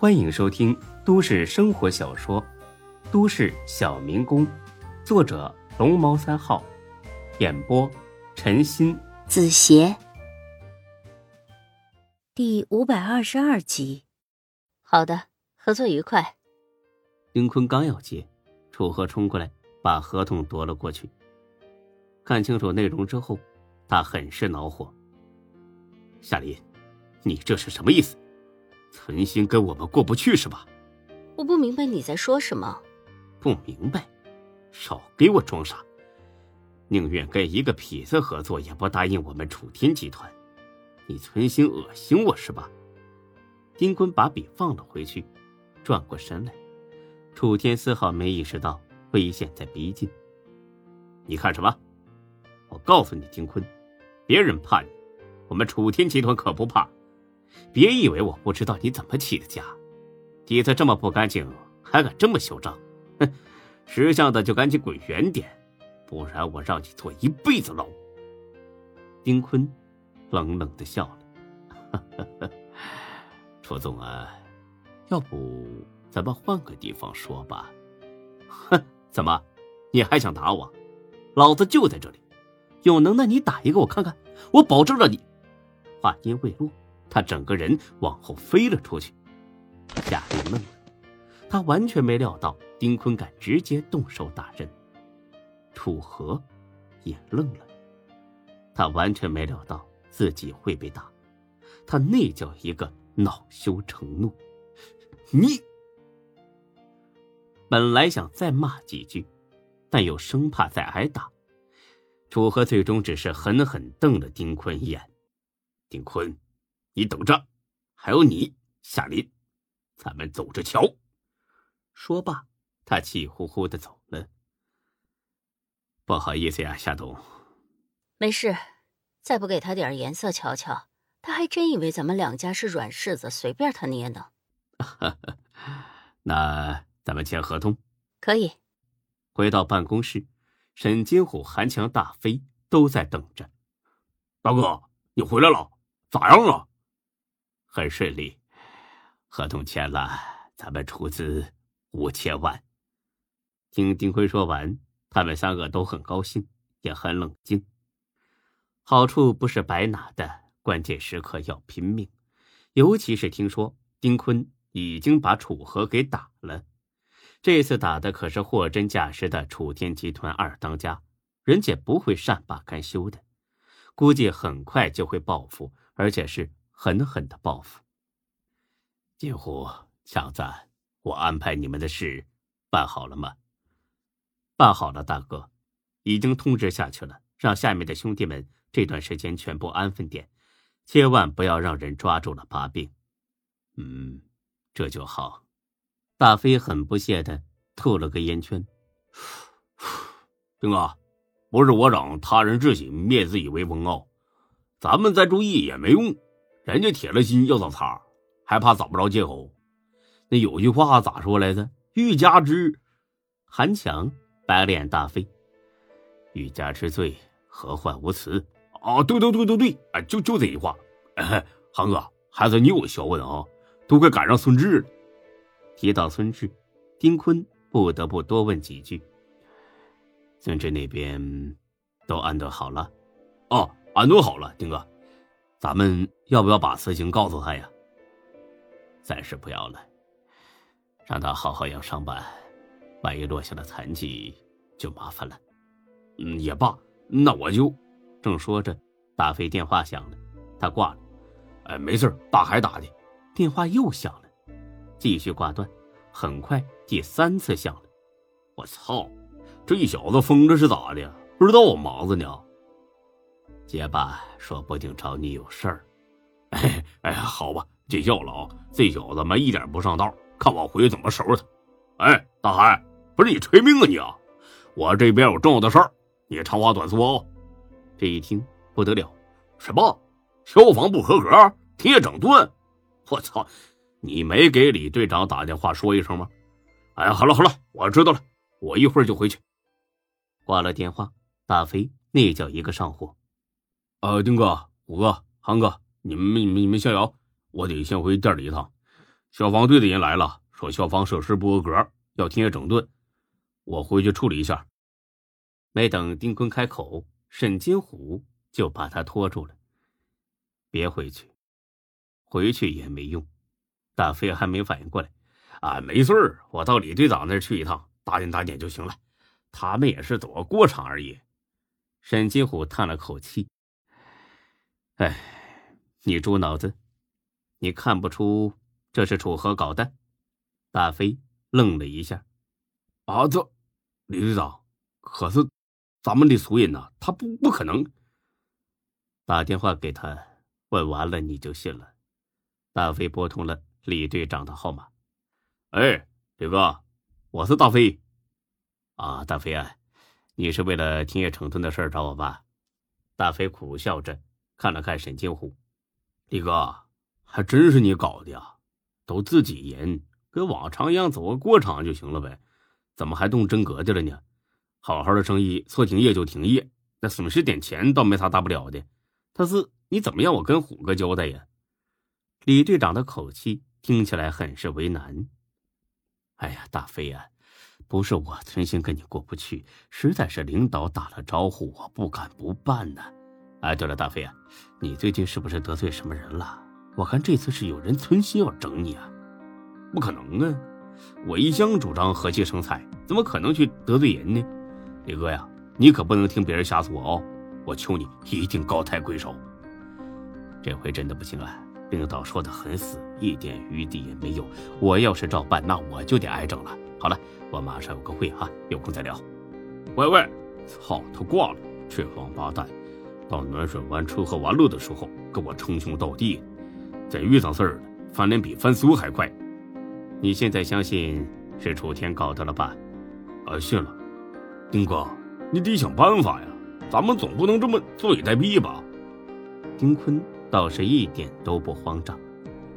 欢迎收听都市生活小说《都市小民工》，作者龙猫三号，演播陈鑫、子邪，第五百二十二集。好的，合作愉快。丁坤刚要接，楚河冲过来把合同夺了过去。看清楚内容之后，他很是恼火。夏林，你这是什么意思？存心跟我们过不去是吧？我不明白你在说什么。不明白，少给我装傻！宁愿跟一个痞子合作，也不答应我们楚天集团。你存心恶心我是吧？丁坤把笔放了回去，转过身来。楚天丝毫没意识到危险在逼近。你看什么？我告诉你，丁坤，别人怕你，我们楚天集团可不怕。别以为我不知道你怎么起的家，底子这么不干净，还敢这么嚣张！哼，识相的就赶紧滚远点，不然我让你坐一辈子牢。丁坤冷冷的笑了：“ 楚总啊，要不咱们换个地方说吧？”哼，怎么，你还想打我？老子就在这里，有能耐你打一个我看看，我保证让你……话音未落。他整个人往后飞了出去，夏林愣了，他完全没料到丁坤敢直接动手打人。楚河也愣了，他完全没料到自己会被打，他那叫一个恼羞成怒。你本来想再骂几句，但又生怕再挨打，楚河最终只是狠狠瞪了丁坤一眼。丁坤。你等着，还有你，夏林，咱们走着瞧。说罢，他气呼呼的走了。不好意思呀，夏董。没事，再不给他点颜色瞧瞧，他还真以为咱们两家是软柿子，随便他捏呢。那咱们签合同？可以。回到办公室，沈金虎、韩强、大飞都在等着。大哥，你回来了，咋样啊？很顺利，合同签了，咱们出资五千万。听丁坤说完，他们三个都很高兴，也很冷静。好处不是白拿的，关键时刻要拼命。尤其是听说丁坤已经把楚河给打了，这次打的可是货真价实的楚天集团二当家，人家不会善罢甘休的，估计很快就会报复，而且是。狠狠的报复。金虎强子，我安排你们的事办好了吗？办好了，大哥，已经通知下去了，让下面的兄弟们这段时间全部安分点，千万不要让人抓住了把柄。嗯，这就好。大飞很不屑的吐了个烟圈。兵哥，不是我长他人志气，灭自以为风傲，咱们再注意也没用。人家铁了心要找茬，还怕找不着借口？那有句话咋说来着？“欲加之，韩强白脸大飞，欲加之罪，何患无辞？”啊，对对对对对，啊，就就这句话。韩哥，还是你有学问啊，都快赶上孙志了。提到孙志，丁坤不得不多问几句。孙志那边都安顿好了？哦，安顿好了，丁哥。咱们要不要把事情告诉他呀？暂时不要了，让他好好养伤吧。万一落下了残疾，就麻烦了。嗯，也罢，那我就……正说着，大飞电话响了，他挂了。哎，没事，大海打的。电话又响了，继续挂断。很快，第三次响了。我操，这小子疯了是咋的？不知道我忙着呢。结巴，说不定找你有事儿。哎 哎，好吧，见笑了啊！这小子妈一点不上道，看我回去怎么收拾他。哎，大海，不是你催命啊你啊！我这边有重要的事儿，你长话短说哦。这一听不得了，什么消防不合格，停业整顿？我操！你没给李队长打电话说一声吗？哎，好了好了，我知道了，我一会儿就回去。挂了电话，大飞那叫一个上火。呃，丁哥、虎哥、韩哥，你们、你们、你们逍遥，我得先回店里一趟。消防队的人来了，说消防设施不合格，要停业整顿。我回去处理一下。没等丁坤开口，沈金虎就把他拖住了。别回去，回去也没用。大飞还没反应过来，啊，没事，我到李队长那儿去一趟，打点打点就行了。他们也是走个过场而已。沈金虎叹了口气：“哎，你猪脑子，你看不出这是楚河搞的？”大飞愣了一下：“啊，这李队长，可是咱们的俗人呐，他不不可能。”打电话给他，问完了你就信了。大飞拨通了李队长的号码：“哎，李哥，我是大飞。啊，大飞啊。”你是为了停业整顿的事找我吧？大飞苦笑着看了看沈金虎，李哥，还真是你搞的呀？都自己人，跟往常一样走个过场就行了呗，怎么还动真格的了呢？好好的生意说停业就停业，那损失点钱倒没啥大不了的。但是你怎么让我跟虎哥交代呀？李队长的口气听起来很是为难。哎呀，大飞呀！不是我存心跟你过不去，实在是领导打了招呼，我不敢不办呢。哎，对了，大飞啊，你最近是不是得罪什么人了？我看这次是有人存心要整你啊！不可能啊，我一向主张和气生财，怎么可能去得罪人呢？李哥呀，你可不能听别人瞎说哦！我求你一定高抬贵手。这回真的不行了！领导说的很死，一点余地也没有。我要是照办，那我就得挨整了。好了。我马上有个会啊，有空再聊。喂喂，操他挂了！这王八蛋，到暖水湾吃喝玩乐的时候跟我称兄道弟，再遇上事儿了，翻脸比翻书还快。你现在相信是楚天搞的了吧？啊，信了。丁哥，你得想办法呀，咱们总不能这么坐以待毙吧？丁坤倒是一点都不慌张，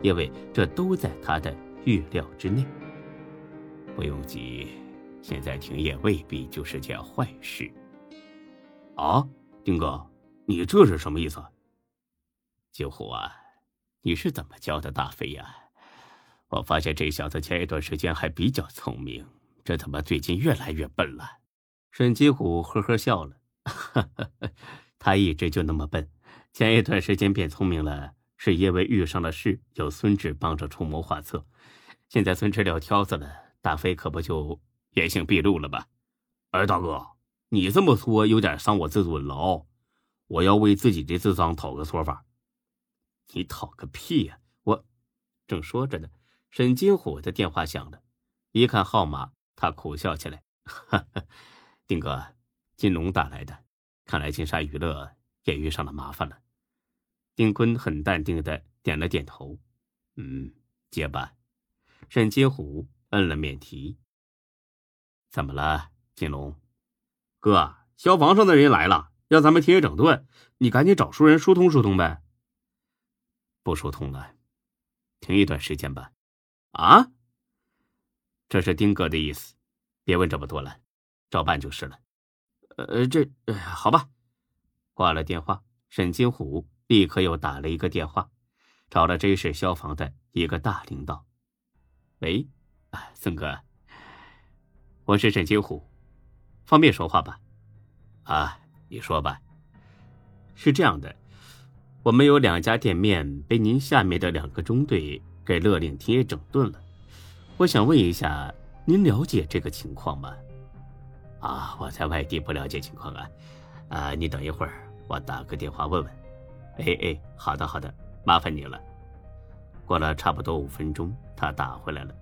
因为这都在他的预料之内。不用急，现在停业未必就是件坏事。啊，丁哥，你这是什么意思？金虎啊，你是怎么教的大飞呀？我发现这小子前一段时间还比较聪明，这怎么最近越来越笨了？沈金虎呵呵笑了，他一直就那么笨，前一段时间变聪明了，是因为遇上了事，有孙志帮着出谋划策。现在孙志撂挑子了。大飞可不就原形毕露了吧？哎，大哥，你这么说有点伤我自尊了哦。我要为自己的智商讨个说法。你讨个屁呀！我正说着呢，沈金虎的电话响了，一看号码，他苦笑起来：“哈哈，丁哥，金龙打来的，看来金沙娱乐也遇上了麻烦了。”丁坤很淡定的点了点头：“嗯，接吧。”沈金虎。摁了免提。怎么了，金龙？哥，消防上的人来了，让咱们停业整顿，你赶紧找熟人疏通疏通呗。不疏通了，停一段时间吧。啊？这是丁哥的意思，别问这么多了，照办就是了。呃，这好吧。挂了电话，沈金虎立刻又打了一个电话，找了 J 市消防的一个大领导。喂。啊，孙哥，我是沈金虎，方便说话吧？啊，你说吧。是这样的，我们有两家店面被您下面的两个中队给勒令停业整顿了，我想问一下，您了解这个情况吗？啊，我在外地不了解情况啊。啊，你等一会儿，我打个电话问问。哎哎，好的好的，麻烦你了。过了差不多五分钟，他打回来了。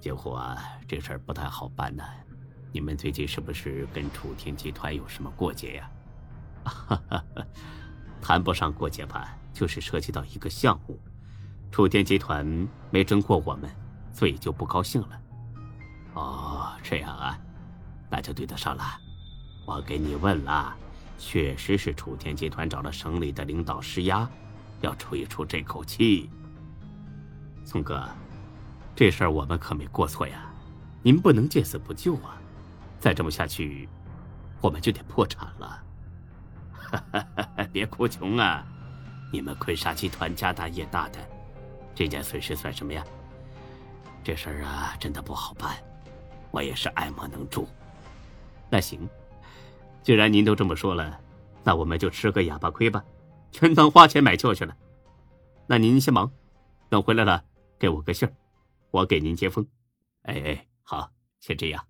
金虎啊，这事儿不太好办呢。你们最近是不是跟楚天集团有什么过节呀？哈哈，谈不上过节吧，就是涉及到一个项目，楚天集团没争过我们，所以就不高兴了。哦，这样啊，那就对得上了。我给你问了，确实是楚天集团找了省里的领导施压，要出一出这口气。宋哥。这事儿我们可没过错呀，您不能见死不救啊！再这么下去，我们就得破产了。别哭穷啊！你们坤沙集团家大业大的，这件损失算什么呀？这事儿啊，真的不好办，我也是爱莫能助。那行，既然您都这么说了，那我们就吃个哑巴亏吧，全当花钱买教训了。那您先忙，等回来了给我个信儿，我给您接风。哎哎，好，先这样。